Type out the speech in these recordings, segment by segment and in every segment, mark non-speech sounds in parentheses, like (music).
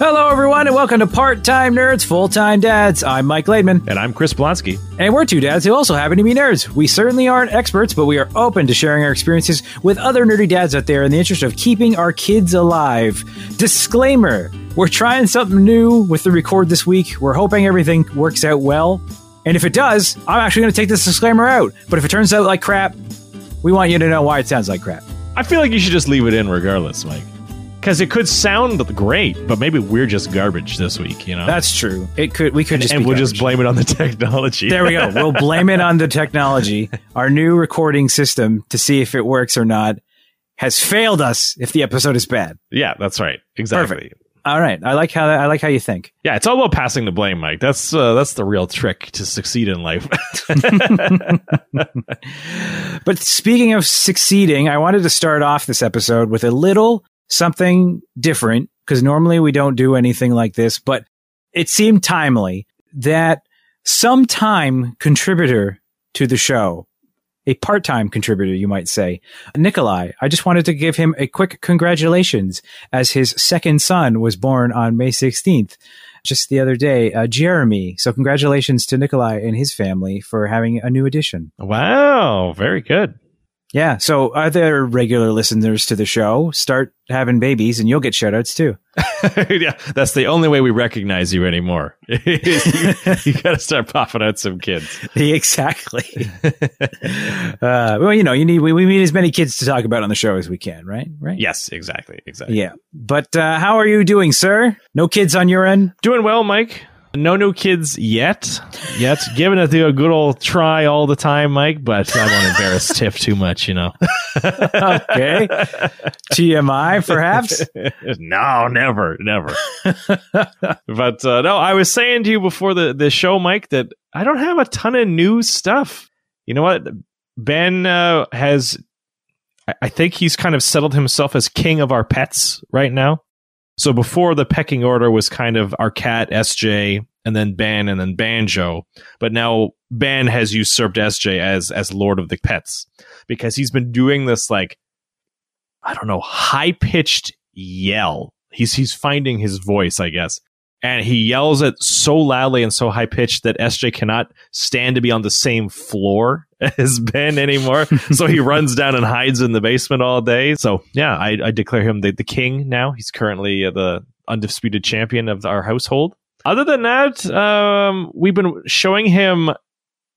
Hello, everyone, and welcome to Part Time Nerds, Full Time Dads. I'm Mike Laidman, And I'm Chris Blonsky. and we're two dads who also happen to be nerds. We certainly aren't experts, but we are open to sharing our experiences with other nerdy dads out there in the interest of keeping our kids alive. Disclaimer We're trying something new with the record this week. We're hoping everything works out well. And if it does, I'm actually going to take this disclaimer out. But if it turns out like crap, we want you to know why it sounds like crap. I feel like you should just leave it in regardless, Mike. Because it could sound great, but maybe we're just garbage this week, you know? That's true. It could we could and just and we'll just blame it on the (laughs) technology. There we go. We'll blame it on the technology. Our new recording system to see if it works or not has failed us if the episode is bad. yeah, that's right. Exactly. Perfect. All right. I like how I like how you think. Yeah, it's all about passing the blame, Mike. That's uh, that's the real trick to succeed in life. (laughs) But speaking of succeeding, I wanted to start off this episode with a little something different because normally we don't do anything like this, but it seemed timely that some time contributor to the show, a part-time contributor, you might say, Nikolai, I just wanted to give him a quick congratulations as his second son was born on May 16th. Just the other day, uh, Jeremy. So congratulations to Nikolai and his family for having a new addition. wow, very good. Yeah. So other regular listeners to the show start having babies and you'll get shout outs too. (laughs) yeah, that's the only way we recognize you anymore. (laughs) you you got to start popping out some kids. (laughs) exactly. uh, well, you know, you need, we, we need as many kids to talk about on the show as we can, right? Right. Yes, exactly, exactly. Yeah. But, uh, how are you doing, sir? No kids on your end? Doing well, Mike. No new kids yet. Yet. Giving it a good old try all the time, Mike, but I won't embarrass Tiff too much, you know. (laughs) Okay. TMI, perhaps? (laughs) no, never, never. but uh, no, I was saying to you before the, the show, Mike, that I don't have a ton of new stuff. You know what? Ben uh, has, I- I think he's kind of settled himself as king of our pets right now. So before the pecking order was kind of our cat, SJ, and then Ben and then Banjo. But now Ben has usurped SJ as as Lord of the Pets because he's been doing this like I don't know, high pitched yell. He's he's finding his voice, I guess. And he yells it so loudly and so high pitched that SJ cannot stand to be on the same floor (laughs) as Ben anymore. so he (laughs) runs down and hides in the basement all day. So yeah, I, I declare him the, the king now. He's currently uh, the undisputed champion of our household. Other than that, um, we've been showing him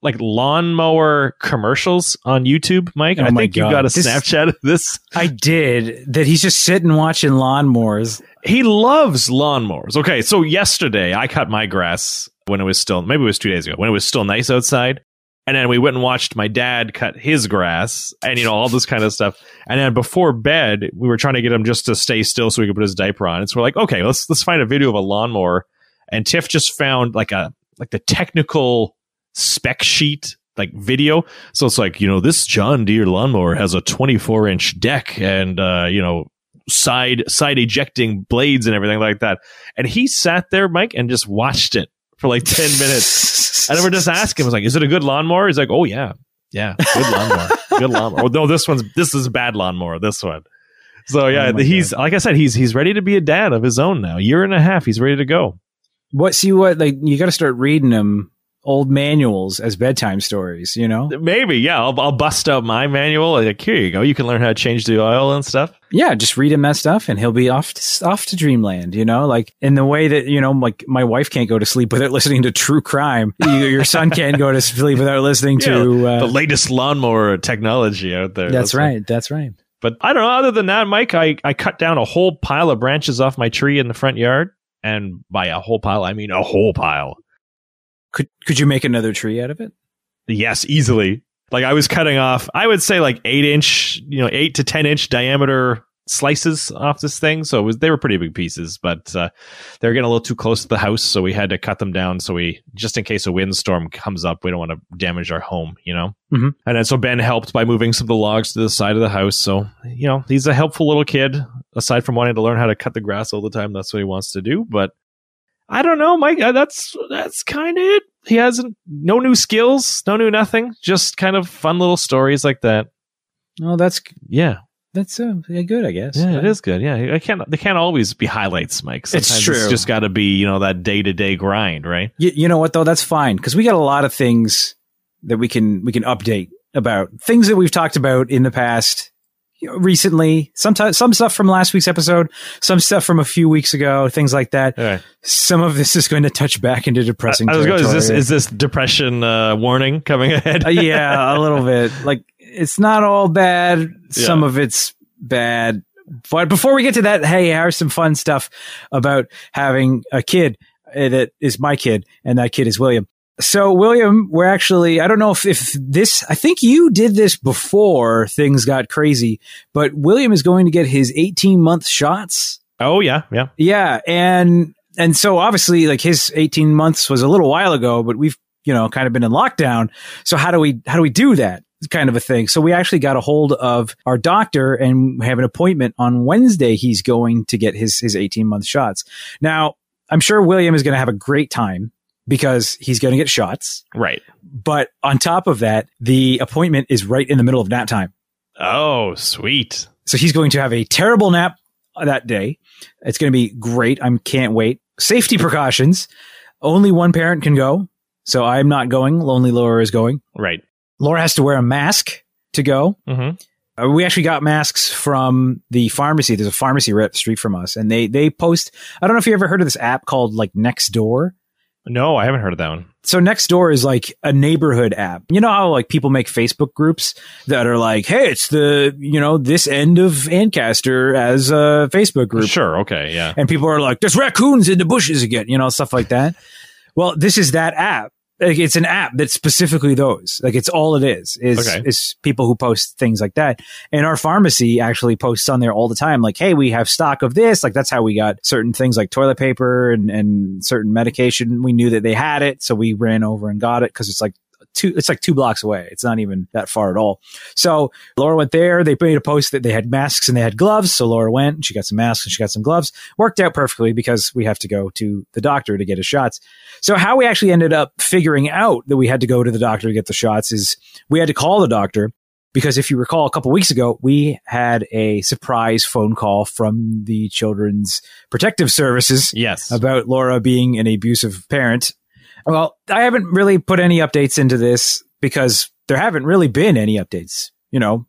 like lawnmower commercials on YouTube, Mike. Oh I think you got a This- Snapchat of this. (laughs) I did. That he's just sitting watching lawnmowers. He loves lawnmowers. Okay, so yesterday I cut my grass when it was still maybe it was two days ago when it was still nice outside. And then we went and watched my dad cut his grass and you know all this kind of stuff. And then before bed, we were trying to get him just to stay still so we could put his diaper on. And so we're like, okay, let's let's find a video of a lawnmower. And Tiff just found like a like the technical spec sheet like video. So it's like, you know, this John Deere lawnmower has a 24 inch deck and, uh, you know, side, side ejecting blades and everything like that. And he sat there, Mike, and just watched it for like 10 minutes. And then we're just asking him, I was like, is it a good lawnmower? He's like, oh yeah. Yeah. Good lawnmower. good lawnmower. Oh, no, this one's, this is a bad lawnmower. This one. So yeah, Oh he's, like I said, he's, he's ready to be a dad of his own now. Year and a half. He's ready to go. What? See what? Like you got to start reading them old manuals as bedtime stories. You know? Maybe, yeah. I'll, I'll bust out my manual. Like, here you go. You can learn how to change the oil and stuff. Yeah, just read him that stuff, and he'll be off to, off to dreamland. You know, like in the way that you know, like my wife can't go to sleep without (laughs) listening to true crime. You, your son can't go to sleep without listening to. Uh, the latest lawnmower technology out there. that's right. That's right. But I don't know. Other than that, Mike, I, I cut down a whole pile of branches off my tree in the front yard. And by a whole pile, I mean a whole pile. Could could you make another tree out of it? Yes, easily. Like I was cutting off, I would say like eight inch, you know, eight to 10 inch diameter slices off this thing. So it was, they were pretty big pieces, but uh, they were getting a little too close to the house. So we had to cut them down. So we, just in case a windstorm comes up, we don't want to damage our home, you know? Mhm. And then so Ben helped by moving some of the logs to the side of the house. So, you know, he's a helpful little kid. Aside from wanting to learn how to cut the grass all the time, that's what he wants to do. But I don't know, Mike. uh, That's that's kind of it. He hasn't no new skills, no new nothing. Just kind of fun little stories like that. Oh, that's Yeah, that's uh, good, I guess. Yeah, it is good. Yeah, I can't. They can't always be highlights, Mike. Sometimes true. It's just got to be you know that day to day grind, right? You, you know what though? That's fine because we got a lot of things that we can we can update about things that we've talked about in the past recently. Sometimes some stuff from last week's episode, some stuff from a few weeks ago, things like that. Right. Some of this is going to touch back into depressing. I was going. Is this is this depression uh, warning coming ahead? Uh, yeah, a little bit. Like it's not all bad. Some of it's bad. But before we get to that, hey, here's some fun stuff about having a kid uh, that is my kid, and that kid is William. So, William, we're actually, I don't know if, if this, I think you did this before things got crazy, but William is going to get his 18 month shots. oh yeah, yeah. Yeah. And, and so obviously like his 18 months was a little while ago, but we've, you know, kind of been in lockdown. So how do we, how do we do that? Kind of a thing. So we actually got a hold of our doctor and have an appointment on Wednesday. He's going to get his, his 18 month shots. Now, I'm sure William is going to have a great time because he's going to get shots. Right. But on top of that, the appointment is right in the middle of nap time. Oh, sweet. So he's going to have a terrible nap that day. It's going to be great. I can't wait. Safety precautions. Only one parent can go. So I'm not going. Lonely Laura is going. Right. Laura has to wear a mask to go. Mm-hmm. Uh, we actually got masks from the pharmacy. There's a pharmacy right up the street from us, and they they post. I don't know if you ever heard of this app called like Nextdoor. No, I haven't heard of that one. So Nextdoor is like a neighborhood app. You know how like people make Facebook groups that are like, "Hey, it's the you know this end of Ancaster as a Facebook group," Sure. Okay. Yeah. and people are like, "There's raccoons in the bushes again," you know, stuff like that. well, this is that app. Like, it's an app that's specifically those. Like it's all it is is Okay. is people who post things like that. And our pharmacy actually posts on there all the time. Like, hey, we have stock of this. Like that's how we got certain things like toilet paper and and certain medication. We knew that they had it, so we ran over and got it because it's like two. It's like two blocks away. It's not even that far at all. So Laura went there. They made a post that they had masks and they had gloves. So Laura went and she got some masks and she got some gloves. Worked out perfectly because we have to go to the doctor to get his shots. So how we actually ended up figuring out that we had to go to the doctor to get the shots is we had to call the doctor because if you recall a couple weeks ago, we had a surprise phone call from the Children's Protective Services Yes. about Laura being an abusive parent. Well, I haven't really put any updates into this because there haven't really been any updates. You know,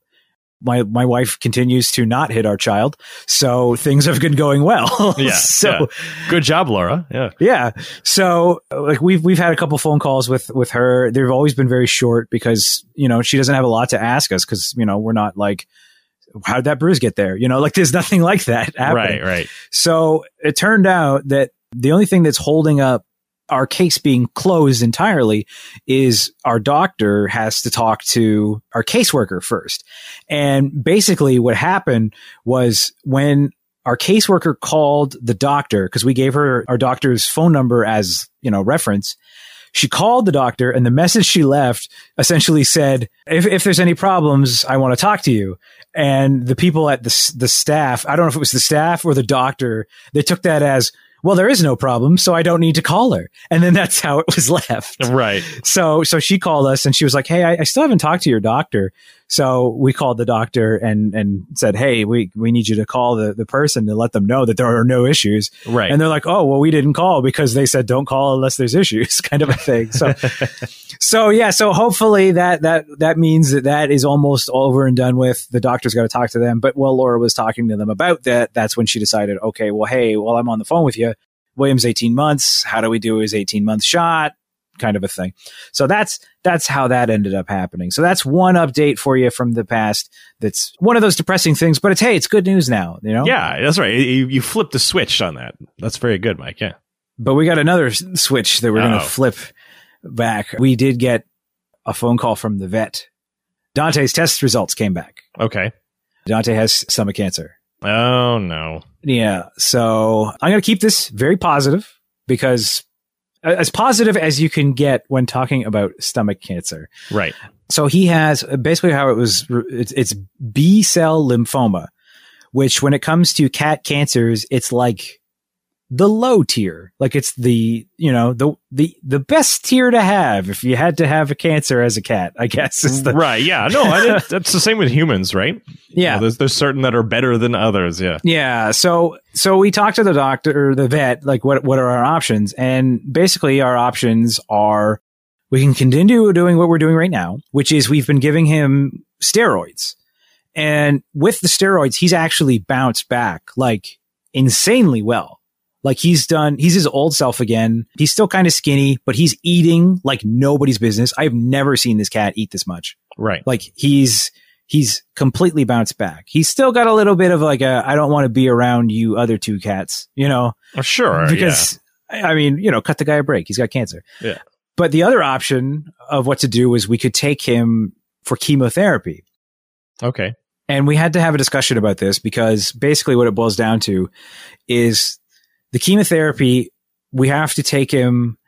my my wife continues to not hit our child, so things have been going well. (laughs) Yeah, so Good job, Laura. Yeah. yeah. So uh, like we've we've had a couple phone calls with with her. They've always been very short because you know she doesn't have a lot to ask us because you know we're not like how did that bruise get there? You know, like there's nothing like that (laughs) happening. Right. Right. So it turned out that the only thing that's holding up our case being closed entirely is our doctor has to talk to our caseworker first. And basically what happened was when our caseworker called the doctor, because we gave her our doctor's phone number as, you know, reference. She called the doctor and the message she left essentially said, if, if there's any problems, I want to talk to you. And the people at the, the staff, I don't know if it was the staff or the doctor, they took that as, well, there is no problem, so I don't need to call her. And then that's how it was (laughs) left. Right. So, so she called us and she was like, Hey, I, I still haven't talked to your doctor. So we called the doctor and, and said, Hey, we, we need you to call the, the person to let them know that there are no issues. Right. And they're like, Oh, well, we didn't call because they said don't call unless there's issues (laughs) kind of a thing. So, (laughs) so yeah. So hopefully that, that, that means that that is almost over and done with. The doctor's got to talk to them. But while Laura was talking to them about that, that's when she decided, okay, well, hey, while I'm on the phone with you, William's 18 months. How do we do his 18 month shot? Kind of a thing. So that's that's how that ended up happening. So that's one update for you from the past. That's one of those depressing things, but it's hey, it's good news now. You know. yeah, that's right. You, you flipped the switch on that. That's very good, Mike. Yeah. But we got another switch that we're going to oh. flip back. We did get a phone call from the vet. Dante's test results came back. Okay. Dante has stomach cancer. Oh no. Yeah. So I'm going to keep this very positive because as positive as you can get when talking about stomach cancer. Right. So he has basically how it was, it's, it's B cell lymphoma, which when it comes to cat cancers, it's like the low tier. Like it's the, you know, the, the, the best tier to have if you had to have a cancer as a cat, I guess. Is the, right. Yeah. No, I (laughs) that's the same with humans, right? Yeah. You know, there's, there's certain that are better than others. Yeah. Yeah. So, so we talked to the doctor or the vet, like what, what are our options? And basically our options are we can continue doing what we're doing right now, which is we've been giving him steroids. And with the steroids, he's actually bounced back like insanely well. Like he's done, he's his old self again. He's still kind of skinny, but he's eating like nobody's business. I've never seen this cat eat this much. Right. Like he's, he's completely bounced back. He's still got a little bit of like a, I don't want to be around you other two cats, you know? Oh, sure. Because, yeah. I mean, you know, cut the guy a break. He's got cancer. Yeah. But the other option of what to do was we could take him for chemotherapy. Okay. And we had to have a discussion about this because basically what it boils down to is the chemotherapy, we have to take him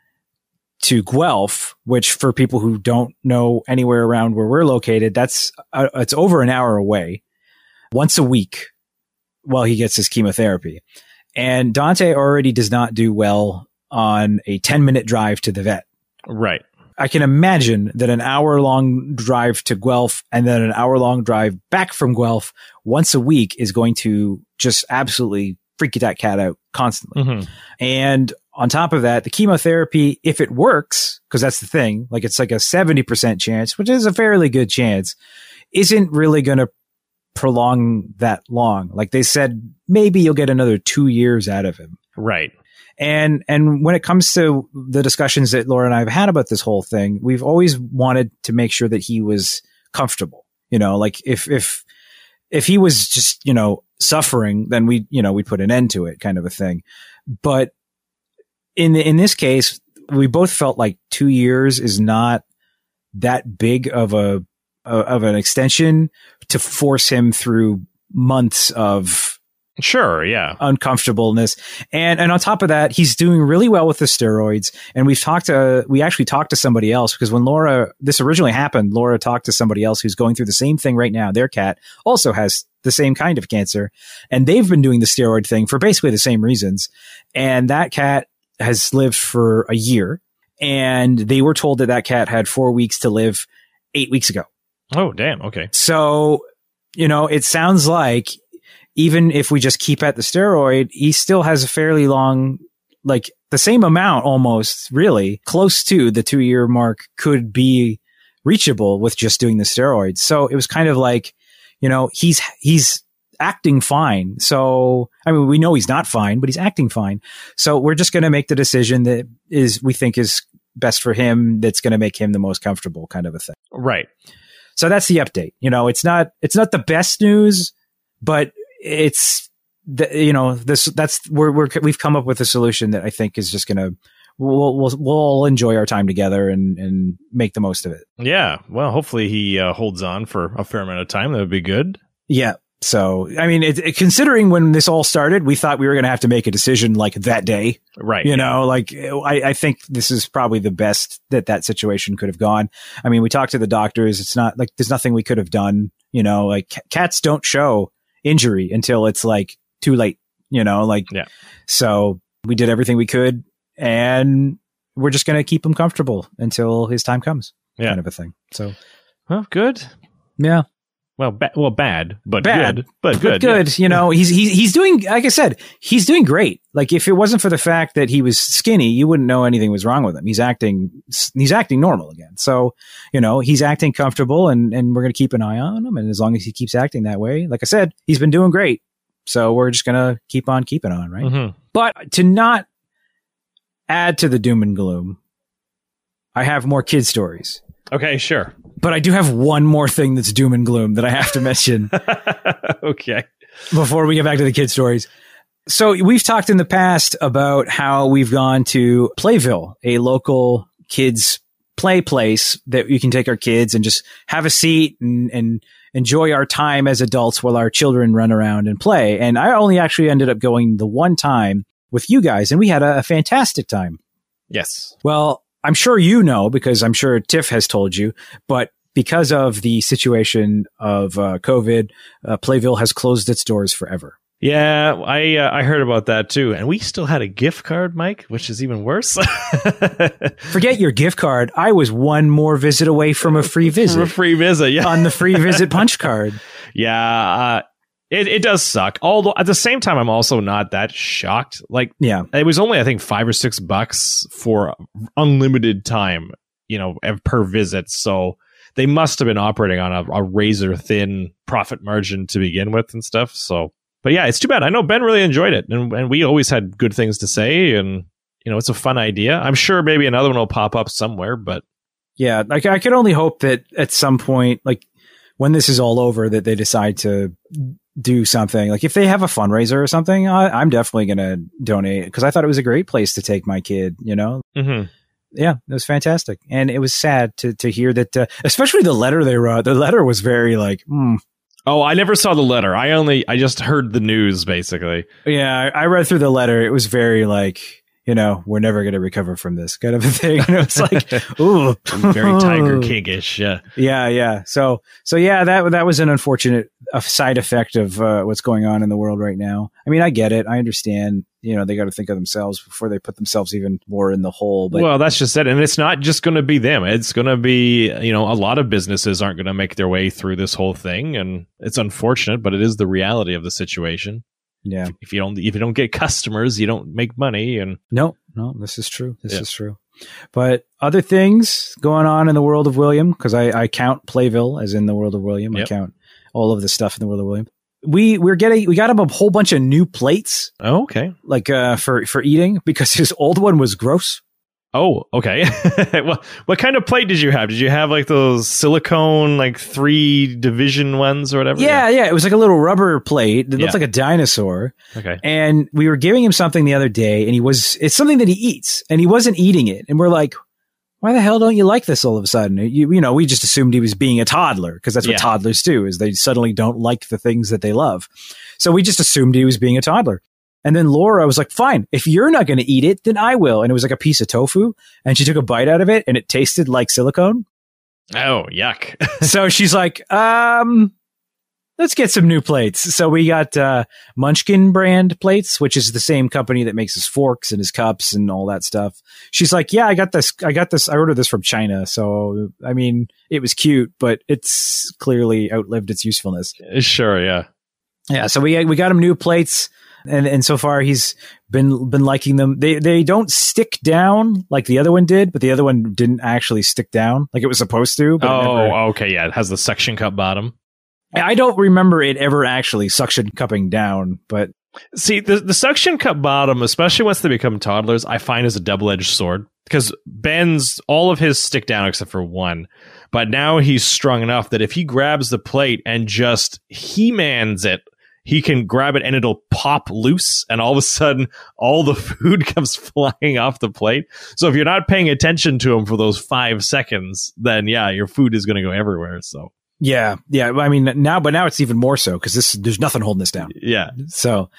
to Guelph, which for people who don't know anywhere around where we're located, that's uh, it's over an hour away, once a week, while he gets his chemotherapy. And Dante already does not do well on a 10 minute drive to the vet. Right. I can imagine that an hour long drive to Guelph and then an hour long drive back from Guelph once a week is going to just absolutely freak that cat out constantly. Mm-hmm. And on top of that, the chemotherapy, if it works, because that's the thing, like it's like a 70% chance, which is a fairly good chance, isn't really going to prolong that long. Like they said, maybe you'll get another two years out of him. Right. And, and when it comes to the discussions that Laura and I have had about this whole thing, we've always wanted to make sure that he was comfortable. You know, like if, if, if he was just, you know, suffering, then we, you know, we put an end to it kind of a thing. But in, in this case, we both felt like two years is not that big of a, uh, of an extension to force him through months of Sure, yeah. Uncomfortableness. And and on top of that, he's doing really well with the steroids. And we've talked to we actually talked to somebody else because when Laura this originally happened, Laura talked to somebody else who's going through the same thing right now. Their cat also has the same kind of cancer. And they've been doing the steroid thing for basically the same reasons. And that cat has lived for a year. And they were told that that cat had four weeks to live eight weeks ago. Oh, damn. Okay. So, you know, it sounds like even if we just keep at the steroid, he still has a fairly long, like the same amount almost really close to the two year mark could be reachable with just doing the steroids. So it was kind of like, you know, he's, he's acting fine. So, I mean, we know he's not fine, but he's acting fine. So we're just going to make the decision that is, we think is best for him. That's going to make him the most comfortable kind of a thing. Right. So that's the update. You know, it's not, it's not the best news, but it's the, you know this that's we're, we're we've come up with a solution that I think is just gonna we'll we'll we'll enjoy our time together and and make the most of it. Yeah. Well, hopefully he uh, holds on for a fair amount of time. That would be good. Yeah. So, I mean, it, it, considering when this all started, we thought we were going to have to make a decision like that day. Right. You yeah. know, like I, I think this is probably the best that that situation could have gone. I mean, we talked to the doctors. It's not like there's nothing we could have done. You know, like c- cats don't show injury until it's like too late, you know, like, yeah. so we did everything we could and we're just going to keep him comfortable until his time comes yeah. kind of a thing. So, well, good. Yeah. Well, ba- well, bad, but bad, good, but good. good. good. Yeah. You know, he's, he's, he's doing, like I said, he's doing great. Like if it wasn't for the fact that he was skinny, you wouldn't know anything was wrong with him. He's acting, he's acting normal again. So, you know, he's acting comfortable and, and we're going to keep an eye on him. And as long as he keeps acting that way, like I said, he's been doing great. So we're just going to keep on keeping on, right? Mm-hmm. But to not add to the doom and gloom, I have more kid stories. Okay, sure. But I do have one more thing that's doom and gloom that I have to mention. (laughs) okay. Before we get back to the kid stories. So we've talked in the past about how we've gone to Playville, a local kids play place that you can take our kids and just have a seat and, and enjoy our time as adults while our children run around and play. And I only actually ended up going the one time with you guys and we had a, a fantastic time. Yes. Well, I'm sure you know because I'm sure Tiff has told you, but because of the situation of uh, COVID, uh, Playville has closed its doors forever. Yeah, I uh, I heard about that too, and we still had a gift card, Mike, which is even worse. (laughs) Forget your gift card. I was one more visit away from a free visit. For a free visit, yeah, on the free visit (laughs) punch card. Yeah, uh, it it does suck. Although at the same time, I'm also not that shocked. Like, yeah, it was only I think five or six bucks for unlimited time, you know, per visit. So they must have been operating on a, a razor thin profit margin to begin with and stuff. So but yeah, it's too bad. I know Ben really enjoyed it, and, and we always had good things to say, and you know, it's a fun idea. I'm sure maybe another one will pop up somewhere, but yeah, like I could only hope that at some point, like when this is all over, that they decide to do something. Like if they have a fundraiser or something, I, am definitely going to donate because I thought it was a great place to take my kid. You know. Mm-hmm. Yeah, it was fantastic, and it was sad to to hear that, uh, especially the letter they wrote. The letter was very like, mm, Oh, I never saw the letter. I only I just heard the news basically. Yeah, I read through the letter. It was very like, you know, we're never going to recover from this kind of a thing. (laughs) And it was like, ooh, (laughs) very Tiger (laughs) Kingish. Yeah, yeah, yeah. So, so yeah, that that was an unfortunate side effect of uh, what's going on in the world right now. I mean, I get it. I understand you know they got to think of themselves before they put themselves even more in the hole. But well, that's just it, and it's not just going to be them. It's going to be you know a lot of businesses aren't going to make their way through this whole thing, and it's unfortunate, but it is the reality of the situation. Yeah, if, if you don't if you don't get customers, you don't make money, and no, no, this is true. This yeah. is true. But other things going on in the world of William, because I, I count Playville as in the world of William. Yep. I count all of the stuff in the world of William we we're getting we got him a whole bunch of new plates. Oh, okay. Like uh for for eating because (laughs) his old one was gross. Oh, okay. (laughs) what what kind of plate did you have? Did you have like those silicone like three division ones or whatever? Yeah, yeah. It was like a little rubber plate that yeah. looked like a dinosaur. Okay. And we were giving him something the other day, and he was it's something that he eats, and he wasn't eating it, and we're like, why the hell don't you like this all of a sudden? You, you know, we just assumed he was being a toddler because that's what yeah. toddlers do is they suddenly don't like the things that they love. So we just assumed he was being a toddler. And then Laura was like, fine, if you're not going to eat it, then I will. And it was like a piece of tofu and she took a bite out of it and it tasted like silicone. Oh, yuck. (laughs) so she's like, um, let's get some new plates. So we got uh, Munchkin brand plates, which is the same company that makes his forks and his cups and all that stuff. She's like, yeah, I got this. I got this. I ordered this from China. So I mean, it was cute, but it's clearly outlived its usefulness. Sure, yeah, yeah. So we we got him new plates. And and so far he's been been liking them. They they don't stick down like the other one did, but the other one didn't actually stick down like it was supposed to. oh, never, okay, yeah. It has the suction cup bottom. I don't remember it ever actually suction cupping down, but see the the suction cup bottom, especially once they become toddlers, I find is a double edged sword because Ben's all of his stick down except for one, but now he's strong enough that if he grabs the plate and just he mans it. He can grab it and it'll pop loose, and all of a sudden, all the (laughs) food comes flying off the plate. So, if you're not paying attention to him for those five seconds, then yeah, your food is going to go everywhere. So, yeah, yeah. I mean, now, but now it's even more so because this there's nothing holding this down. Yeah. So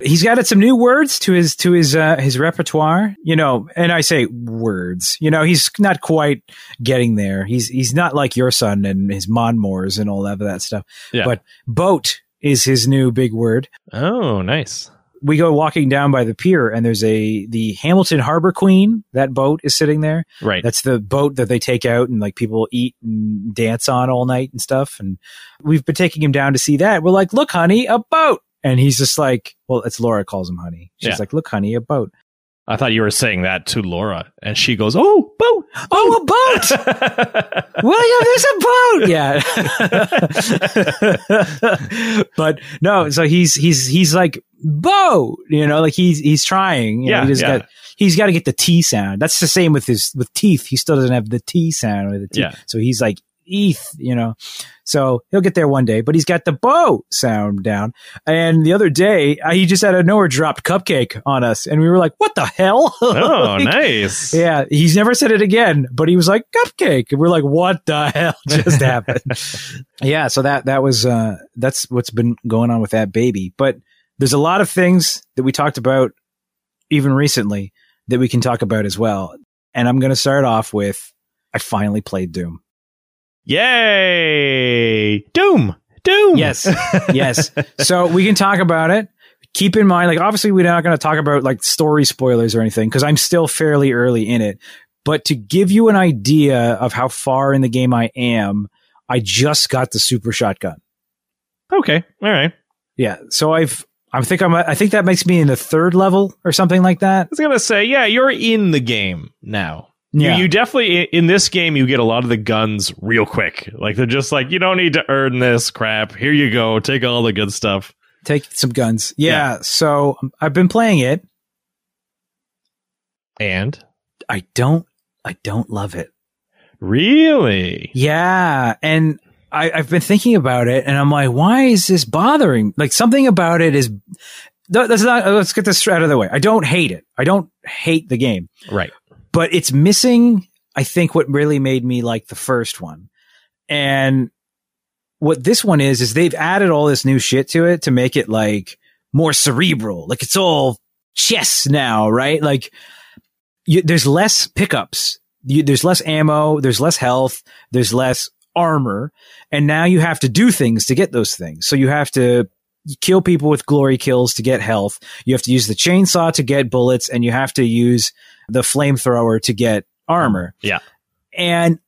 he's got some new words to his to his uh, his repertoire. You know, and I say words. You know, he's not quite getting there. He's he's not like your son and his Monmores and all that that stuff. Yeah. But boat is his new big word. Oh, nice we go walking down by the pier and there's a the Hamilton Harbor Queen. That boat is sitting there. Right. That's the boat that they take out and like people eat and dance on all night and stuff. And we've been taking him down to see that. We're like, look, honey, a boat. And he's just like, well, it's Laura calls him honey. She's yeah. like, look, honey, a boat. I thought you were saying that to Laura, and she goes, "Oh, boat! Oh, a boat! (laughs) William, there's a boat!" yeah, (laughs) but no. So he's he's he's like boat, you know, like he's he's trying. yeah, know, he yeah. Got, he's got to get the T sound. That's the same with his with teeth. He still doesn't have the T sound with the T. Yeah. So he's like ETH, you know. So he'll get there one day, but he's got the bow sound down. And the other day, uh, he just out of nowhere dropped cupcake on us. And we were like, what the hell? (laughs) Oh, like, nice. Yeah. He's never said it again, but he was like, cupcake. And we're like, what the hell (laughs) just happened? (laughs) yeah. So that, that was, uh, that's what's been going on with that baby. But there's a lot of things that we talked about even recently that we can talk about as well. And I'm going to start off with I finally played Doom. Yay! Doom! Doom! Yes. Yes. so we can talk about it keep in mind, like obviously we're not going to talk about like story spoilers or anything because I'm still fairly early in it. But to give you an idea of how far in the game I am, I just got the super shotgun. Okay. All right. Yeah. So I've, I think I'm, I think that makes me in the third level or something like that. I was gonna say, yeah, you're in the game now. Yeah. You, you definitely in this game you get a lot of the guns real quick. Like they're just like you don't need to earn this crap. Here you go, take all the good stuff. Take some guns. Yeah. So um, I've been playing it. And I don't, I don't love it. really, Yeah. And I, I've been thinking about it and I'm like, why is this bothering? Like something about it is, that's not, let's get this out of the way. I don't hate it. I don't hate the game, right? But it's missing, I think, what really made me like the first one. And what this one is, is they've added all this new shit to it to make it like more cerebral. Like it's all chess now, right? Like you, there's less pickups. You, there's less ammo. There's less health. There's less armor. And now you have to do things to get those things. So you have to kill people with glory kills to get health. You have to use the chainsaw to get bullets and you have to use the flamethrower to get armor. Um, yeah. And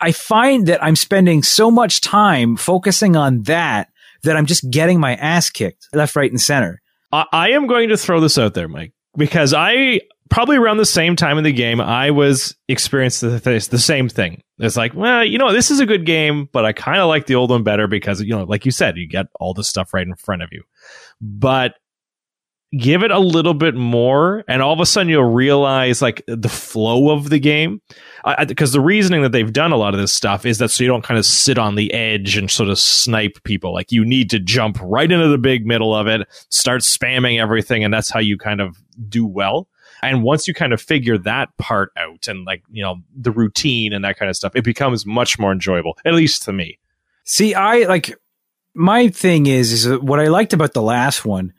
I find that I'm spending so much time focusing on that that I'm just getting my ass kicked left, right, and center. I, I am going to throw this out there, Mike, because I probably around the same time in the game I was experiencing the, the, same thing. It's like, well, you know, this is a good game, but I kind of like the old one better because you know, like you said, you get all the stuff right in front of you. But give it a little bit more and all of a sudden you'll realize like the flow of the game because the reasoning that they've done a lot of this stuff is that so you don't kind of sit on the edge and sort of snipe people like you need to jump right into the big middle of it start spamming everything and that's how you kind of do well and once you kind of figure that part out and like you know the routine and that kind of stuff it becomes much more enjoyable at least to me See, I like my thing is is what I liked about the last one,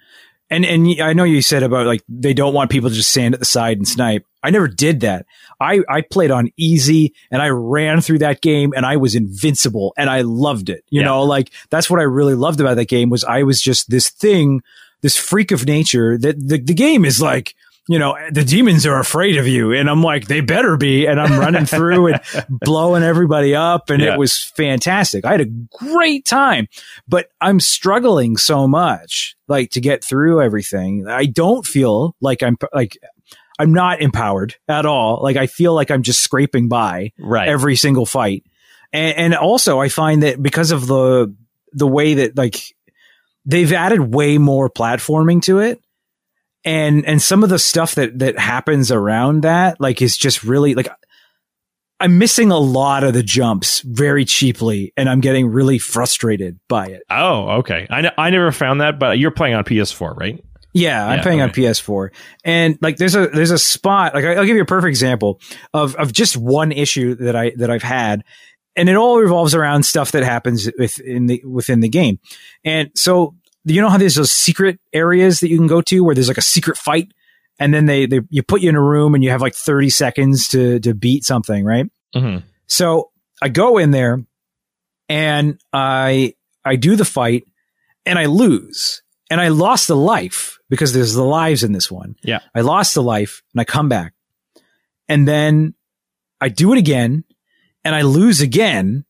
and and I know you said about like they don't want people to just stand at the side and snipe. I never did that. I I played on easy and I ran through that game and I was invincible and I loved it. You Yeah. know, like that's what I really loved about that game was I was just this thing, this freak of nature that the the game is like. You know, the demons are afraid of you. And I'm like, they better be. And I'm running through and (laughs) blowing everybody up. And Yeah. it was fantastic. I had a great time, but I'm struggling so much, like to get through everything. I don't feel like I'm like, I'm not empowered at all. Like I feel like I'm just scraping by right every single fight. And, and also I find that because of the, the way that like they've added way more platforming to it. And, and some of the stuff that, that happens around that, like, is just really like, I'm missing a lot of the jumps very cheaply and I'm getting really frustrated by it. oh okay I, n- I never found that but you're playing on ps4 right Yeah, I'm Yeah, playing on. PS4, and like there's a there's a spot like I'll give you a perfect example of of just one issue that I that I've had, and it all revolves around stuff that happens within the within the game, and so you know how there's those secret areas that you can go to where there's like a secret fight, and then they they you put you in a room and you have like 30 seconds to to beat something, right? mm-hmm. So I go in there and I I do the fight and I lose. And I lost a life because there's the lives in this one. Yeah. I lost a life and I come back. And then I do it again and I lose again.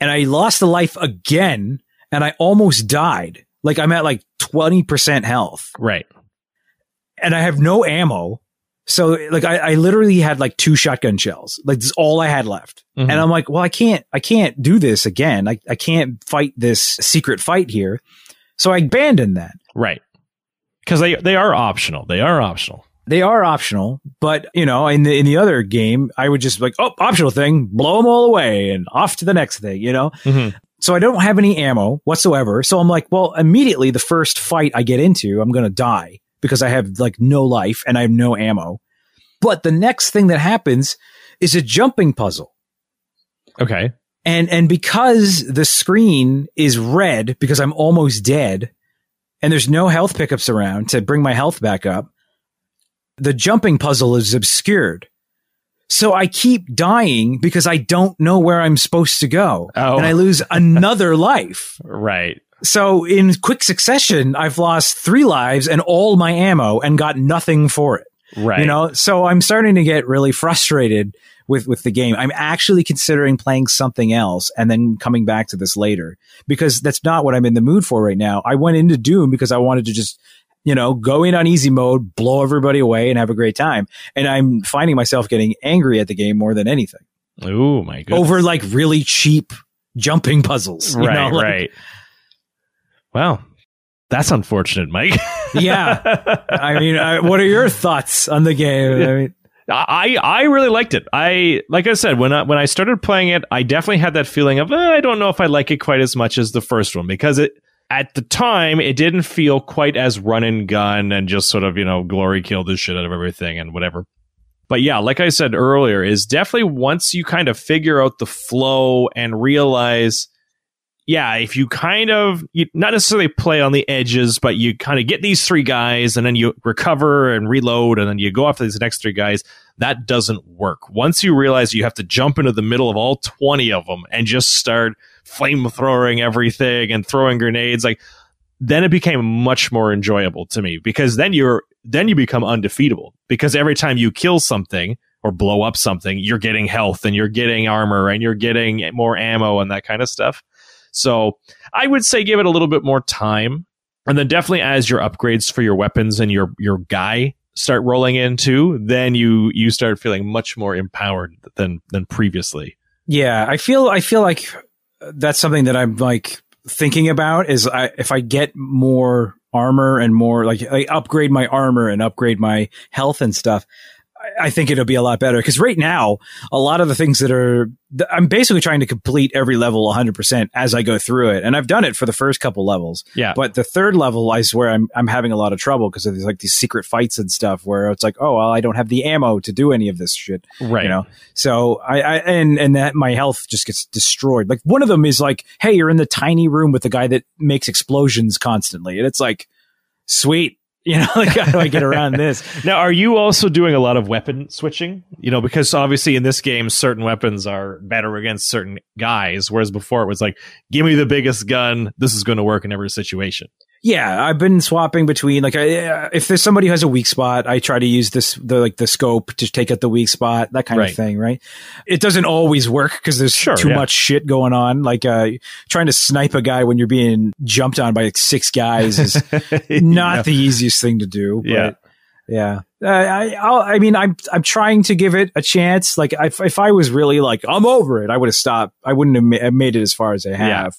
And I lost a life again and I almost died. Like I'm at like 20% health right and I have no ammo. So like I, I literally had like two shotgun shells. Like this is all I had left. Mhm. And I'm like, well, I can't, I can't do this again. I, I can't fight this secret fight here. So I abandoned that. Right. Because they they are optional. They are optional. They are optional, but you know, in the in the other game, I would just like, oh, optional thing, blow them all away, and off to the next thing. You know. Mhm. So I don't have any ammo whatsoever. So I'm like, well, immediately the first fight I get into, I'm gonna die because I have like no life and I have no ammo. But the next thing that happens is a jumping puzzle. Okay. And and because the screen is red because I'm almost dead and there's no health pickups around to bring my health back up, the jumping puzzle is obscured. So I keep dying because I don't know where I'm supposed to go. Oh. And I lose (laughs) another life. Right. So in quick succession, I've lost three lives and all my ammo and got nothing for it. Right. You know, so I'm starting to get really frustrated with, with the game. I'm actually considering playing something else and then coming back to this later because that's not what I'm in the mood for right now. I went into Doom because I wanted to just, you know, go in on easy mode, blow everybody away and have a great time. And I'm finding myself getting angry at the game more than anything Oh my goodness. over like really cheap jumping puzzles. you right, know, like- right. Well, that's unfortunate, Mike. (laughs) Yeah. I mean, I, what are your thoughts on the game? I mean, I I really liked it. I like I said when I, when I started playing it, I definitely had that feeling of eh, I don't know if I like it quite as much as the first one because it at the time it didn't feel quite as run and gun and just sort of you know glory kill the shit out of everything and whatever. But yeah, like I said earlier, is definitely once you kind of figure out the flow and realize yeah, if you kind of you not necessarily play on the edges, but you kind of get these three guys and then you recover and reload and then you go after these next three guys, that doesn't work. Once you realize you have to jump into the middle of all 20 of them and just start flamethrowing everything and throwing grenades, like then it became much more enjoyable to me because then you're then you become undefeatable because every time you kill something or blow up something, you're getting health and you're getting armor and you're getting more ammo and that kind of stuff. So I would say give it a little bit more time. And then definitely as your upgrades for your weapons and your your guy start rolling in too, then you you start feeling much more empowered than than previously. yeah, I feel, I feel like that's something that I'm like thinking about is I, if I get more armor and more like I upgrade my armor and upgrade my health and stuff, I, I think it'll be a lot better. Cause right now, a lot of the things that are, I'm basically trying to complete every level 100% as I go through it. And I've done it for the first couple levels. Yeah. But the third level is where I'm I'm having a lot of trouble because there's like these secret fights and stuff where it's like, oh well, I don't have the ammo to do any of this shit. right. You know. So I, I and and that my health just gets destroyed. Like one of them is like, hey, you're in the tiny room with the guy that makes explosions constantly, and it's like, sweet. You know, (laughs) like how do I get around (laughs) this? Now, are you also doing a lot of weapon switching? You know, because obviously in this game, certain weapons are better against certain guys, whereas before it was like, give me the biggest gun. This is going to work in every situation. Yeah, I've been swapping between like I, uh, if there's somebody who has a weak spot, I try to use this the like the scope to take out the weak spot, that kind Right. of thing, right? It doesn't always work because there's Sure, too yeah. much shit going on. Like uh, trying to snipe a guy when you're being jumped on by like six guys is (laughs) not Yeah. the easiest thing to do. But Yeah. yeah. Uh, I, I'll, I mean, I'm, I'm trying to give it a chance. Like, if, if I was really like, I'm over it, I would have stopped. I wouldn't have ma- have made it as far as I have.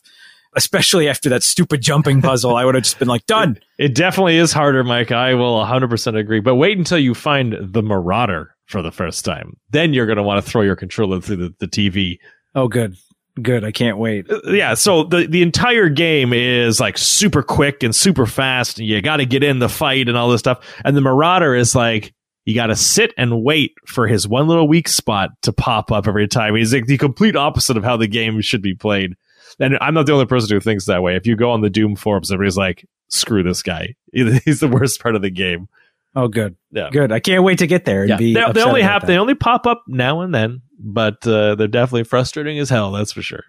Especially after that stupid jumping puzzle, I would have just been like, done. It definitely is harder, Mike. I will 100% agree. But wait until you find the Marauder for the first time. Then you're going to want to throw your controller through the, the TV. Oh, good. Good. I can't wait. Uh, Yeah, so the, the entire game is like super quick and super fast. And you got to get in the fight and all this stuff. And the Marauder is like, you got to sit and wait for his one little weak spot to pop up every time. He's like the complete opposite of how the game should be played. And I'm not the only person who thinks that way. If you go on the Doom forums, everybody's like, screw this guy. (laughs) He's the worst part of the game. Oh, good. Yeah. Good. I can't wait to get there and Yeah. be. They, they only about have that. they only pop up now and then, but uh, they're definitely frustrating as hell. That's for sure.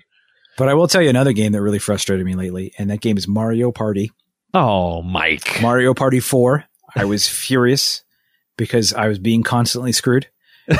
But I will tell you another game that really frustrated me lately, and that game is Mario Party. Oh, Mike. Mario Party 4. I was furious because I was being constantly screwed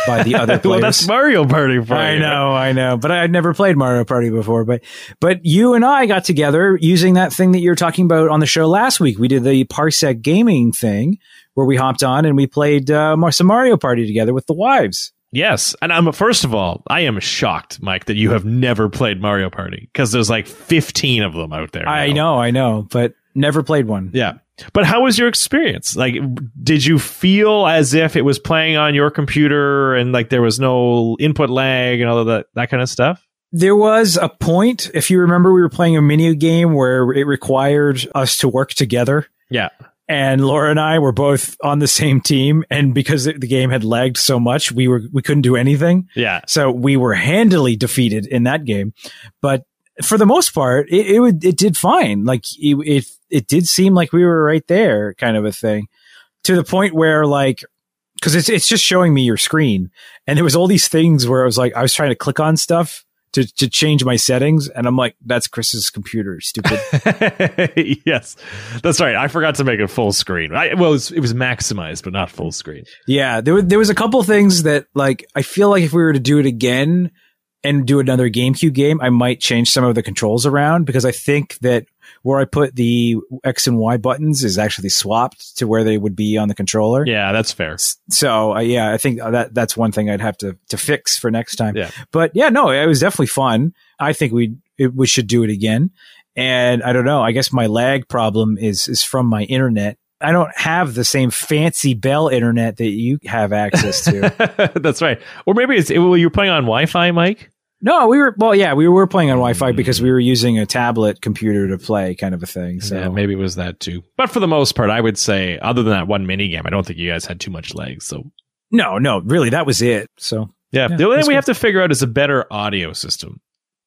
by the other players. (laughs) well, that's Mario Party for I know, I know, but I had never played Mario Party before. But but you and I got together using that thing that you were talking about on the show last week. We did the Parsec Gaming thing where we hopped on and we played uh, some Mario Party together with the wives. Yes, and I'm first of all, I am shocked, Mike, that you have never played Mario Party because there's like 15 of them out there. I know, I know, but never played one. Yeah. But how was your experience? Like, did you feel as if it was playing on your computer and like there was no input lag and all of that, that kind of stuff? There was a point, if you remember, we were playing a mini game where it required us to work together. Yeah. and Laura and I were both on the same team. And because the the game had lagged so much, we were, we couldn't do anything. Yeah. So we were handily defeated in that game. But for the most part, it, it would, it did fine. Like it, it, it did seem like we were right there kind of a thing to the point where like, cause it's, it's just showing me your screen. And there was all these things where I was like, I was trying to click on stuff to, to change my settings. And I'm like, that's Chris's computer, stupid. (laughs) yes, that's right. I forgot to make it full screen. I, well, it was, it was maximized, but not full screen. yeah. There, were- there was a couple things that like, I feel like if we were to do it again and do another GameCube game, I might change some of the controls around because I think that where I put the X and Y buttons is actually swapped to where they would be on the controller. Yeah, that's fair. So uh, yeah, I think that that's one thing I'd have to to fix for next time. Yeah. But yeah, no, it was definitely fun. I think we it, we should do it again. And I don't know. I guess my lag problem is is from my internet. I don't have the same fancy Bell internet that you have access to. (laughs) that's right. Or maybe it's well, you're playing on Wi-Fi, Mike. No, we were well, yeah, we were playing on Wi-Fi mm-hmm. because we were using a tablet computer to play, kind of a thing. So yeah, maybe it was that too. But for the most part, I would say, other than that one mini game, I don't think you guys had too much legs. So no, no, really, that was it. So yeah, Yeah, the only thing we good. have to figure out is a better audio system.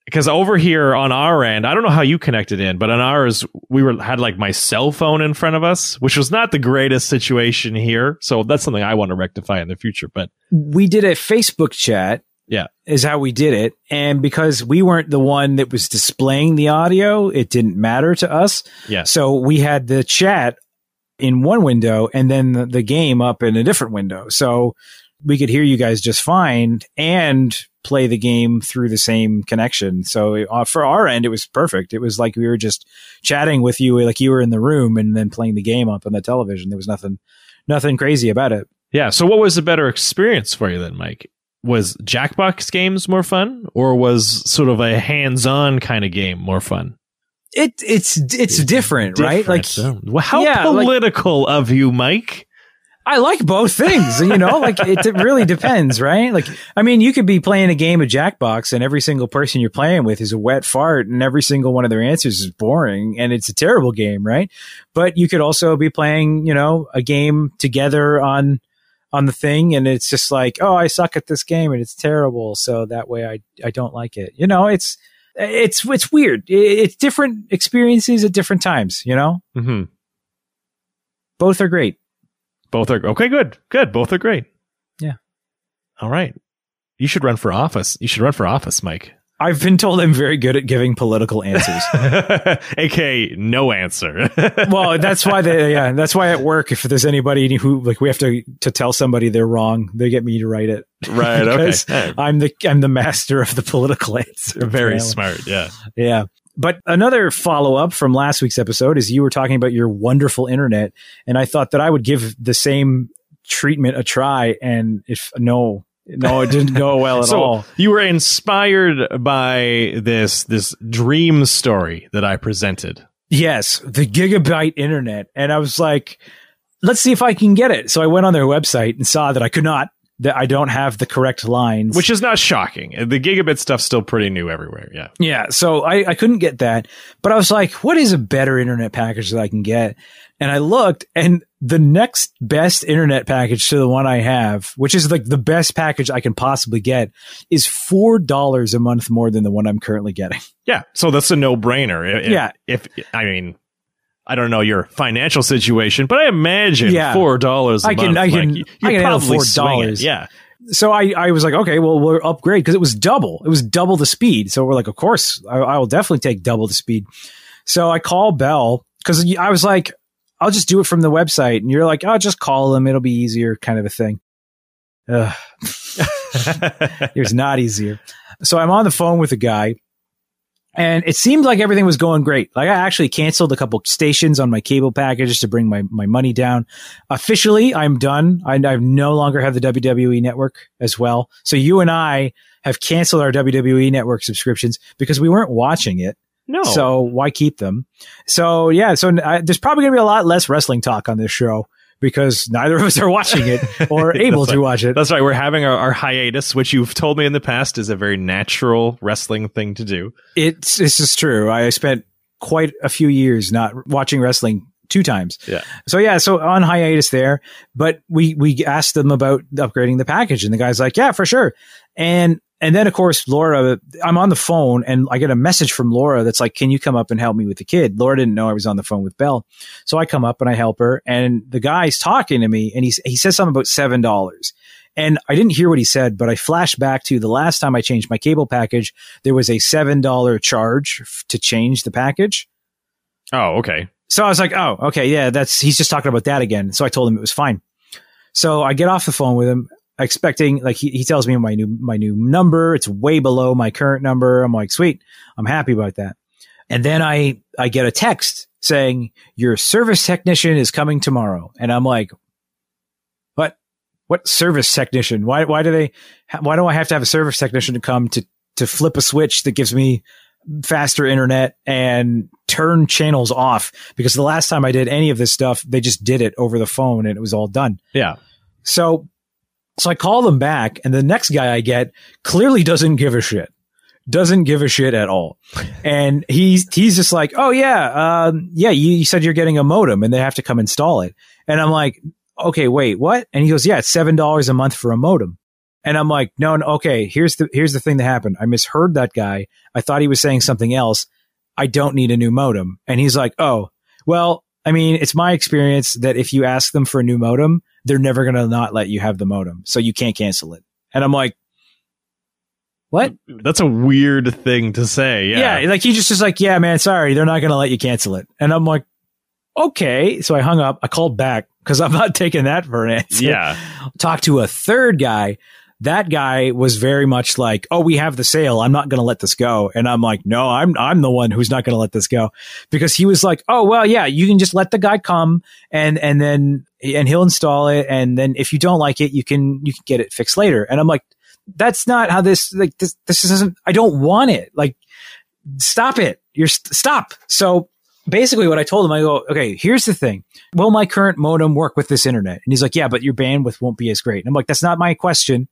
Because over here on our end, I don't know how you connected in, but on ours, we were had like my cell phone in front of us, which was not the greatest situation here. So that's something I want to rectify in the future. But we did a Facebook chat. Yeah. Is how we did it. And because we weren't the one that was displaying the audio, it didn't matter to us. yeah, So we had the chat in one window and then the, the game up in a different window. So we could hear you guys just fine and play the game through the same connection. So uh, for our end, it was perfect. It was like we were just chatting with you, like you were in the room and then playing the game up on the television. There was nothing, nothing crazy about it. yeah. So what was the better experience for you then, Mike? Was Jackbox games more fun, or was sort of a hands-on kind of game more fun? It it's it's different, right? Like Different. Well, how Yeah, like- political of you, Mike. I like both things, you know, like it, it really depends, right? Like, I mean, you could be playing a game of Jackbox and every single person you're playing with is a wet fart and every single one of their answers is boring and it's a terrible game, right? But you could also be playing, you know, a game together on, on the thing and it's just like, oh, I suck at this game and it's terrible. So that way I, I don't like it. You know, it's, it's, it's weird. It's different experiences at different times, you know? Mm-hmm. Both are great. Both are okay. Good, good. Both are great. Yeah. All right. You should run for office. You should run for office, Mike. I've been told I'm very good at giving political answers. (laughs) AKA no answer. (laughs) well, that's why they, yeah, that's why at work, if there's anybody who like we have to to tell somebody they're wrong, they get me to write it. right. Okay. I'm the I'm the master of the political (laughs) answer. Very smart. Yeah. Yeah. But another follow up from last week's episode is you were talking about your wonderful internet, and I thought that I would give the same treatment a try, and if no, no, it didn't go well at (laughs) so all. you were inspired by this this dream story that I presented. Yes, the gigabyte internet. And I was like, let's see if I can get it. So I went on their website and saw that I could not, that I don't have the correct lines. Which is not shocking. The gigabit stuff's still pretty new everywhere. Yeah. yeah, so I, I couldn't get that. But I was like, what is a better internet package that I can get? And I looked and the next best internet package to the one I have, which is like the best package I can possibly get, is $4 a month more than the one I'm currently getting. Yeah. So that's a no brainer. Yeah. If, I mean, I don't know your financial situation, but I imagine Yeah. four dollars I can- month. I can- you- I can probably $4. Yeah. so I, I was like, okay, well, we'll upgrade because it was double. It was double the speed. So we're like, of course, I, I will definitely take double the speed. So I call Bell because I was like, I'll just do it from the website. And you're like, oh, just call them. It'll be easier, kind of a thing. (laughs) It was not easier. So I'm on the phone with a guy. And it seemed like everything was going great. Like I actually canceled a couple stations on my cable package to bring my, my money down. Officially, I'm done. I, I no longer have the WWE network as well. So you and I have canceled our WWE network subscriptions because we weren't watching it. no. So why keep them? So yeah, so I, there's probably going to be a lot less wrestling talk on this show because neither of us are watching it or (laughs) able to right. watch it. That's right. We're having our, our hiatus, which you've told me in the past is a very natural wrestling thing to do. It's this is true. I spent quite a few years not watching wrestling two times. Yeah. So yeah, so on hiatus there, but we we asked them about upgrading the package, and the guy's like, "Yeah, for sure." And and then of course Laura, I'm on the phone, and I get a message from Laura that's like, "Can you come up and help me with the kid?" Laura didn't know I was on the phone with Bell, so I come up and I help her, and the guy's talking to me, and he's he says something about seven dollars. And I didn't hear what he said, but I flashed back to the last time I changed my cable package, there was a $7 charge to change the package. Oh, okay. So I was like, oh, okay, yeah, that's, he's just talking about that again. So I told him it was fine. So I get off the phone with him, expecting, like, he, he tells me my new, my new number. It's way below my current number. I'm like, sweet. I'm happy about that. And then I, I get a text saying, your service technician is coming tomorrow. And I'm like, what, what service technician? Why, why do they, why do I have to have a service technician to come to, to flip a switch that gives me faster internet and turn channels off because the last time I did any of this stuff, they just did it over the phone and it was all done. Yeah. So, so I call them back and the next guy I get clearly doesn't give a shit. Doesn't give a shit at all. And he's, he's just like, Oh yeah, um, yeah, you, you said you're getting a modem and they have to come install it. And I'm like, okay, wait, what? And he goes, yeah, it's $7 a month for a modem. And I'm like, no, no, okay, here's the, here's the thing that happened. I misheard that guy. I thought he was saying something else. I don't need a new modem. And he's like, oh, well, I mean, it's my experience that if you ask them for a new modem, they're never going to not let you have the modem. So you can't cancel it. And I'm like, what? That's a weird thing to say. Yeah. Yeah. Like he just is like, yeah, man, sorry. They're not going to let you cancel it. And I'm like, okay. So I hung up. I called back because I'm not (laughs) taking that for an answer. Yeah. Talked to a third guy. That guy was very much like, "Oh, we have the sale. I'm not going to let this go." And I'm like, "No, I'm I'm the one who's not going to let this go." Because he was like, "Oh, well, yeah, you can just let the guy come and and then and he'll install it and then if you don't like it, you can you can get it fixed later." And I'm like, "That's not how this like this this isn't I don't want it. Like stop it. You're st- stop." So basically what I told him, I go, okay, here's the thing. Will my current modem work with this internet? And he's like, yeah, but your bandwidth won't be as great. And I'm like, that's not my question.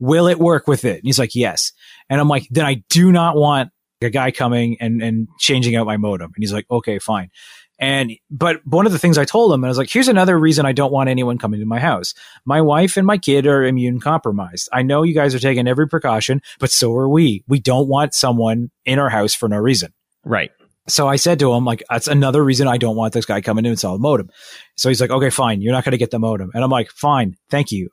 Will it work with it? And he's like, yes. And I'm like, then I do not want a guy coming and, and changing out my modem. And he's like, okay, fine. And, but one of the things I told him, and I was like, here's another reason I don't want anyone coming to my house. My wife and my kid are immune compromised. I know you guys are taking every precaution, but so are we. We don't want someone in our house for no reason. Right. So I said to him, like, that's another reason I don't want this guy coming to install a modem. So he's like, okay, fine. You're not going to get the modem. And I'm like, fine. Thank you.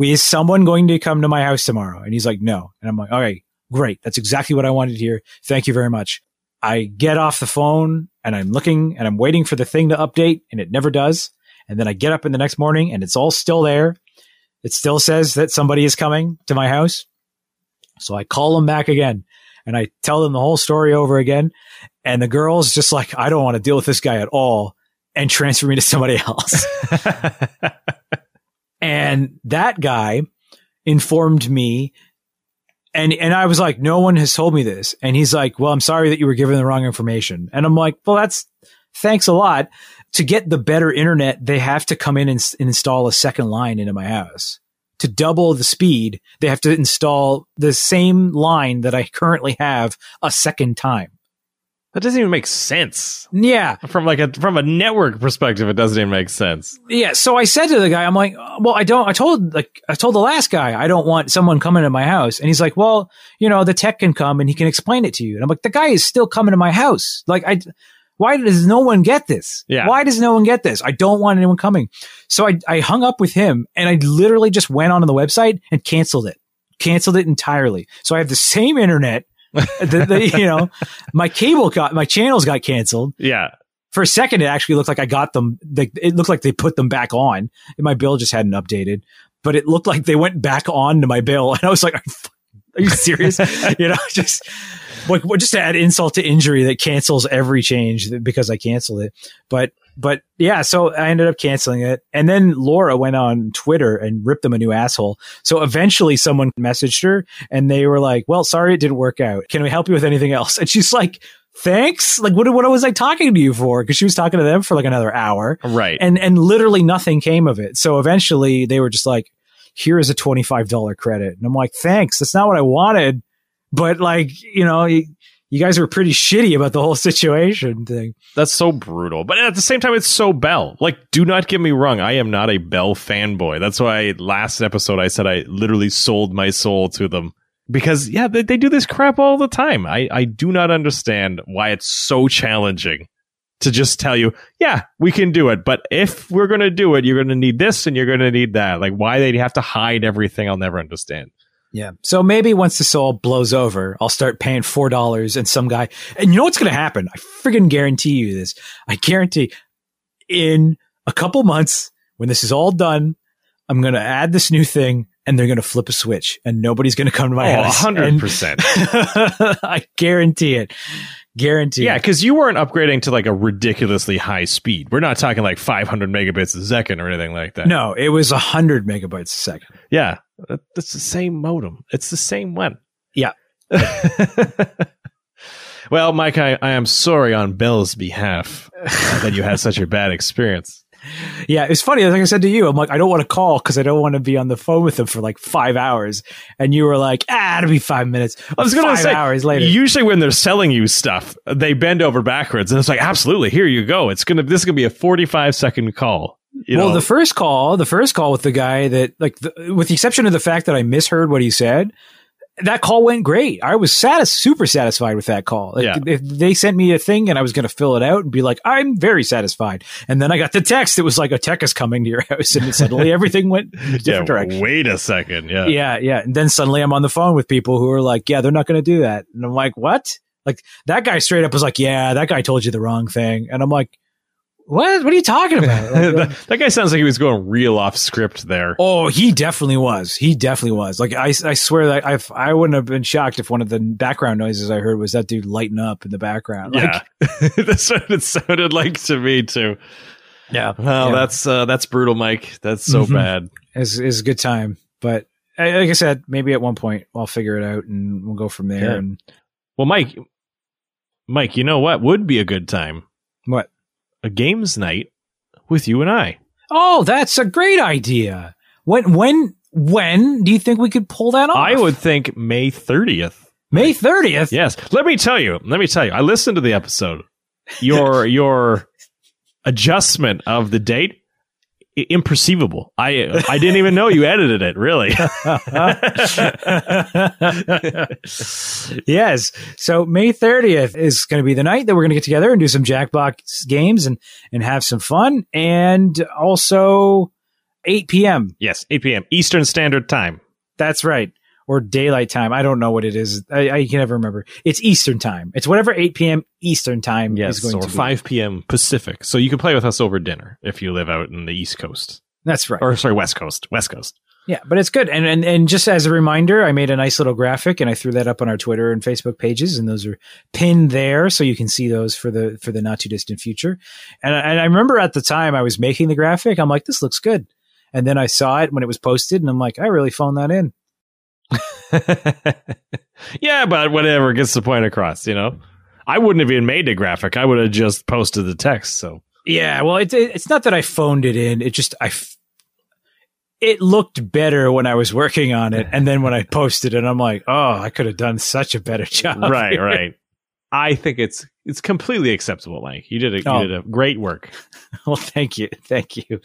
Is someone going to come to my house tomorrow? And he's like, no. And I'm like, all right, great. That's exactly what I wanted to hear. Thank you very much. I get off the phone and I'm looking and I'm waiting for the thing to update and it never does. And then I get up in the next morning and it's all still there. It still says that somebody is coming to my house. So I call them back again and I tell them the whole story over again. And the girl's just like, I don't want to deal with this guy at all and transfer me to somebody else. (laughs) (laughs) and that guy informed me and and I was like, no one has told me this. And he's like, well, I'm sorry that you were given the wrong information. And I'm like, well, that's thanks a lot. To get the better internet, they have to come in and, s- install a second line into my house. To double the speed, they have to install the same line that I currently have a second time. That doesn't even make sense. Yeah. From like a from a network perspective, it doesn't even make sense. Yeah. So I said to the guy, I'm like, uh, well, I don't, I told, like, I told the last guy, I don't want someone coming to my house. And he's like, well, you know, the tech can come and he can explain it to you. And I'm like, the guy is still coming to my house. Like, I, why does no one get this? Yeah. Why does no one get this? I don't want anyone coming. So I, I hung up with him and I literally just went onto the website and canceled it, canceled it entirely. So I have the same internet. (laughs) the, the, you know, my cable got, my channels got canceled Yeah. for a second, it actually looked like I got them. They, it looked like they put them back on. And my bill just hadn't updated, but it looked like they went back on to my bill. (laughs) And I was like, are you, are you serious? (laughs) you know, just like just to add insult to injury that cancels every change because I canceled it. But but yeah, so I ended up canceling it. And then Laura went on Twitter and ripped them a new asshole. So eventually someone messaged her and they were like, well, sorry, it didn't work out. Can we help you with anything else? (laughs) And she's like, thanks. Like, what, what was I talking to you for? Cause she was talking to them for like another hour Right. and, and literally nothing came of it. So eventually they were just like, here is a $25 credit. And I'm like, thanks. That's not what I wanted. But like, you know, you, guys were pretty shitty about the whole (laughs) situation thing. That's so brutal. But at the same time, it's so Bell. Like, do not get me wrong. I am not a Bell fanboy. That's why last episode I said I literally sold my soul to them. Because, yeah, they, they do this crap all the time. I, I do not understand why it's so challenging to just tell you, yeah, we can do it. But if we're going to do it, you're going to need this and you're going to need that. Like why they have to hide everything, I'll never understand. Yeah. So maybe once this all blows over, I'll start paying four dollars and some guy. And you know what's going to happen? I friggin' guarantee you this. I guarantee in a couple months when this is all done, I'm going to add this new thing and they're going to flip a switch and nobody's going to come to my Oh, house. 100%. And- (laughs) I guarantee it. Guarantee. Yeah, because you weren't upgrading to like a ridiculously high speed. We're not talking like 500 megabits a second or anything like that. No, it was 100 megabytes a second. Yeah, that's the same modem. It's the same one. Yeah. (laughs) well, Mike, I, I am sorry on Bell's behalf (laughs) that you had such a bad experience. Yeah, it's funny. Like I said to you, I'm like, I don't want to call because I don't want to be on the phone with them for like five hours. And you were like, ah, it'll be five minutes. I was going to say, hours later. usually when they're selling you stuff, they bend over backwards, and it's like, absolutely, here you go. It's gonna, this is gonna be a 45 second call. You well, know? the first call, the first call with the guy that, like, the, with the exception of the fact that I misheard what he said, that call went great. I was satis- super satisfied with that call. Like, Yeah. if they sent me a thing and I was going to fill it out and be like, I'm very satisfied. And then I got the text. It was like a tech is coming to your (laughs) house, and suddenly everything went different yeah, direction. wait a second. Yeah. Yeah, yeah. And then suddenly I'm on the phone with people who are like, yeah, they're not going to do that. And I'm like, what? Like that guy straight up was like, yeah, that guy told you the wrong thing. And I'm like, what? What are you talking about? (laughs) Like, that, that guy sounds like he was going real off script there. oh, he definitely was. He definitely was. Like I, I swear that I, I wouldn't have been shocked if one of the background noises I heard was that dude lighting up in the background. Like, (laughs) yeah, that's what it sounded like to me too. yeah. Well, Yeah. that's uh, that's brutal, Mike. That's so Mhm. bad. is is a good time. But like I said, maybe at one point I'll figure it out and we'll go from there. Yeah. And Well, Mike, Mike, you know what would be a good time? what? A games night with you and I. Oh, that's a great idea. When when when do you think we could pull that off? I would think May thirtieth. May thirtieth. Yes. Let me tell you. Let me tell you. I listened to the episode. Your (laughs) your adjustment of the date imperceivable. I I didn't even know you edited it. Really. (laughs) yes. So May 30th is going to be the night that we're going to get together and do some Jackbox games and, and have some fun. And also 8 p.m. yes. 8 p.m. Eastern Standard Time. That's right. Or daylight time. I don't know what it is. I, I can never remember. It's Eastern time. It's whatever 8 p.m. Eastern time is Yes, going or to be. 5 p.m. Pacific. So you can play with us over dinner if you live out in the East Coast. That's right. Or sorry, West Coast. West Coast. Yeah, but it's good. And, and and just as a reminder, I made a nice little graphic and I threw that up on our Twitter and Facebook pages, and those are pinned there, so you can see those for the for the not too distant future. And I, and I remember at the time I was making the graphic, I'm like, this looks good. And then I saw it when it was posted, and I'm like, I really phoned that in. (laughs) yeah, but whatever gets the point across, you know? I wouldn't have even made the graphic. I would have just posted the text. So Yeah, well, it's it's not that I phoned it in. It just I. f- It looked better when I was working on it, and then when I posted it, I'm like, "Oh, I could have done such a better job." (laughs) right, here. (laughs) right. I think it's it's completely acceptable, Mike. You did a, Oh. you did a great work. Well, thank you, thank you.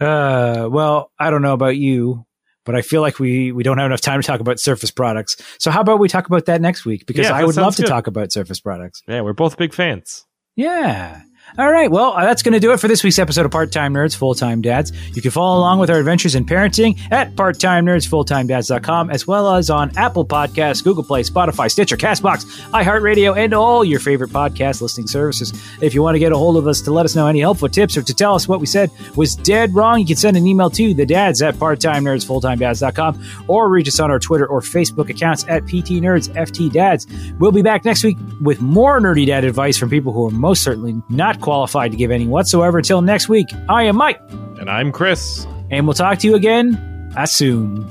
Uh, well, I don't know about you, but I feel like we we don't have enough time to talk about Surface products. So how about we talk about that next week? Because Yeah, I would love sounds to talk about Surface products. Yeah, we're both big fans. Yeah. All right. Well, uh, that's going to do it for this week's episode of Part Time Nerds, Full Time Dads. You can follow along with our adventures in parenting at part time nerds, fulltimedads.com, as well as on Apple Podcasts, Google Play, Spotify, Stitcher, Castbox, iHeartRadio, and all your favorite podcast listening services. If you want to get a hold of us to let us know any helpful tips or to tell us what we said was dead wrong, you can send an email to the dads at part time nerds, fulltimedads.com, or reach us on our Twitter or Facebook accounts at PT Nerds, FT Dads. We'll be back next week with more nerdy dad advice from people who are most certainly not qualified to give any whatsoever. Until next week, I am Mike, And I'm Chris. and we'll talk to you again as soon.